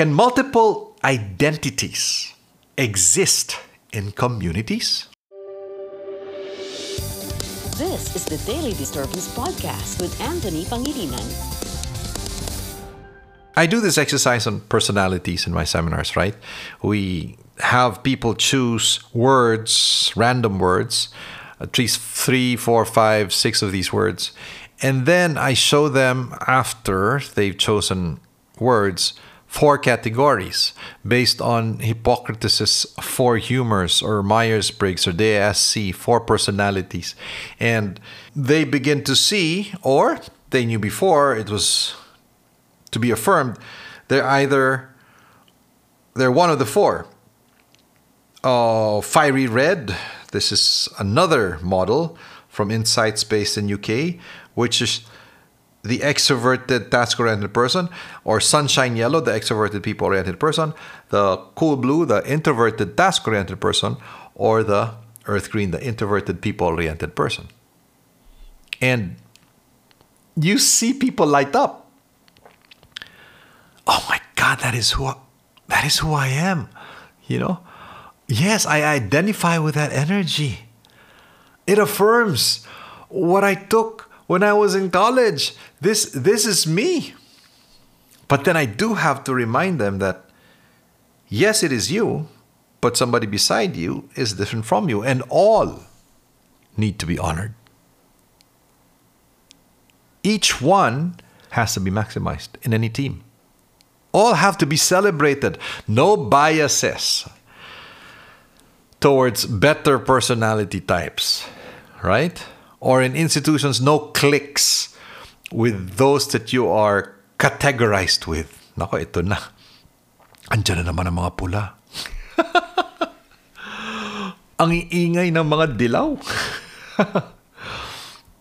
Can multiple identities exist in communities? This is the Daily Disturbance Podcast with Anthony Pangilinan. I do this exercise on personalities in my seminars, right? We have people choose words, random words, at least three, four, five, six of these words. And then I show them after they've chosen words four categories based on Hippocrates' four humors or Myers Briggs or DISC, four personalities. And they begin to see, or they knew before it was to be affirmed, they're either they're one of the four. Uh, fiery red. This is another model from Insights based in UK, which is the extroverted task-oriented person, or sunshine yellow, the extroverted people-oriented person, the cool blue, the introverted task-oriented person, or the earth green, the introverted people-oriented person. And you see people light up. Oh my God, that is who I, that is who I am. You know, yes, I identify with that energy. It affirms what I took when I was in college. This this is me. But then I do have to remind them that yes, it is you, but somebody beside you is different from you and all need to be honored. Each one has to be maximized in any team. All have to be celebrated. No biases towards better personality types, right? Or in institutions, no cliques with those that you are categorized with. Nako, ito na. Andiyan na naman ang mga pula. ang iingay ng mga dilaw.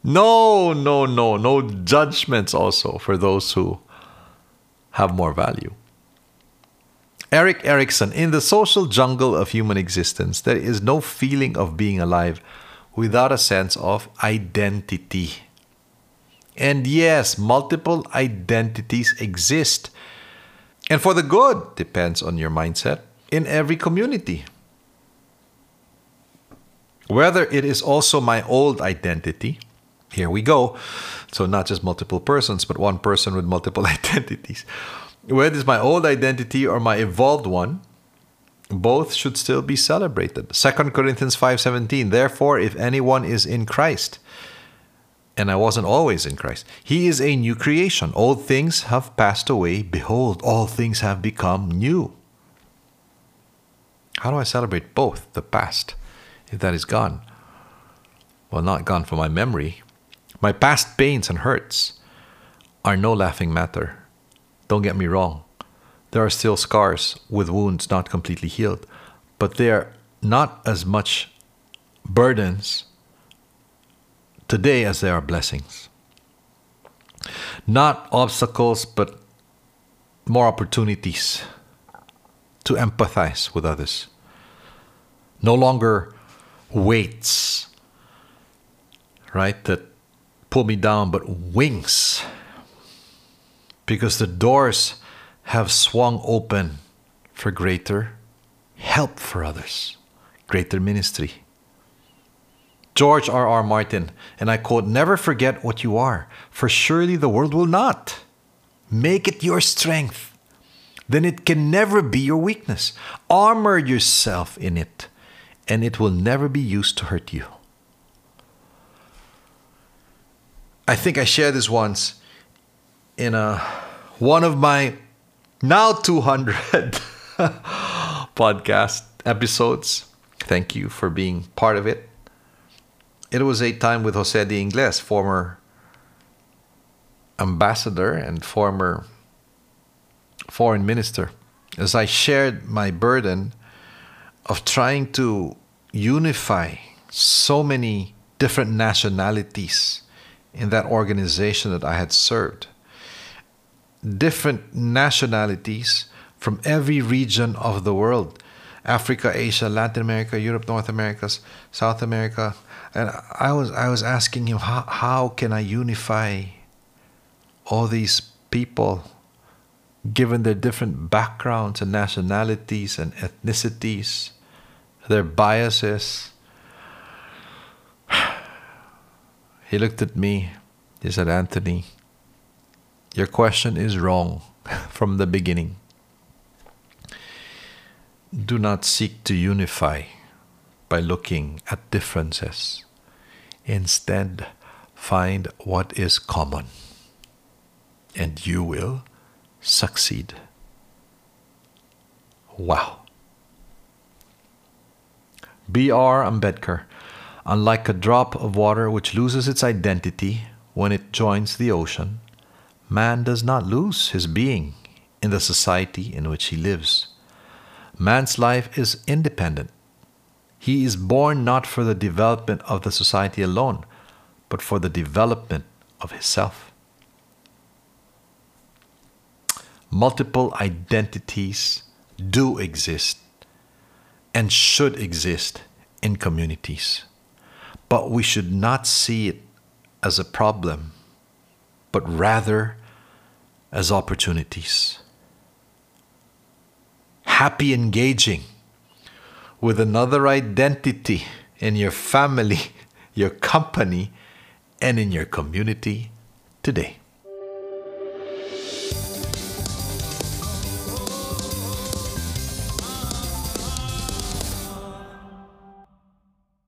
no, no, no. No judgments also for those who have more value. Erik Erikson, in the social jungle of human existence, there is no feeling of being alive without a sense of identity. And yes, multiple identities exist. And for the good, depends on your mindset, in every community. Whether it is also my old identity, here we go. So, not just multiple persons, but one person with multiple identities. Whether it's my old identity or my evolved one, both should still be celebrated. 2 Corinthians 5:17 Therefore if anyone is in Christ and I wasn't always in Christ he is a new creation. Old things have passed away. Behold all things have become new. How do I celebrate both the past if that is gone? Well not gone from my memory. My past pains and hurts are no laughing matter. Don't get me wrong there are still scars with wounds not completely healed, but they are not as much burdens today as they are blessings. Not obstacles, but more opportunities to empathize with others. No longer weights, right, that pull me down, but wings. Because the doors have swung open for greater help for others, greater ministry. George R. R. Martin, and I quote, Never forget what you are, for surely the world will not. Make it your strength. Then it can never be your weakness. Armor yourself in it, and it will never be used to hurt you. I think I shared this once in a one of my now 200 podcast episodes. Thank you for being part of it. It was a time with Jose de Ingles, former ambassador and former foreign minister, as I shared my burden of trying to unify so many different nationalities in that organization that I had served different nationalities from every region of the world Africa, Asia, Latin America, Europe, North America, South America. And I was, I was asking him, how, how can I unify all these people given their different backgrounds and nationalities and ethnicities, their biases. He looked at me. He said, Anthony, your question is wrong from the beginning. Do not seek to unify by looking at differences. Instead, find what is common, and you will succeed. Wow. B.R. Ambedkar Unlike a drop of water which loses its identity when it joins the ocean, man does not lose his being in the society in which he lives. Man's life is independent. He is born not for the development of the society alone, but for the development of himself. Multiple identities do exist and should exist in communities. But we should not see it as a problem, but rather as opportunities. Happy engaging with another identity in your family, your company, and in your community today.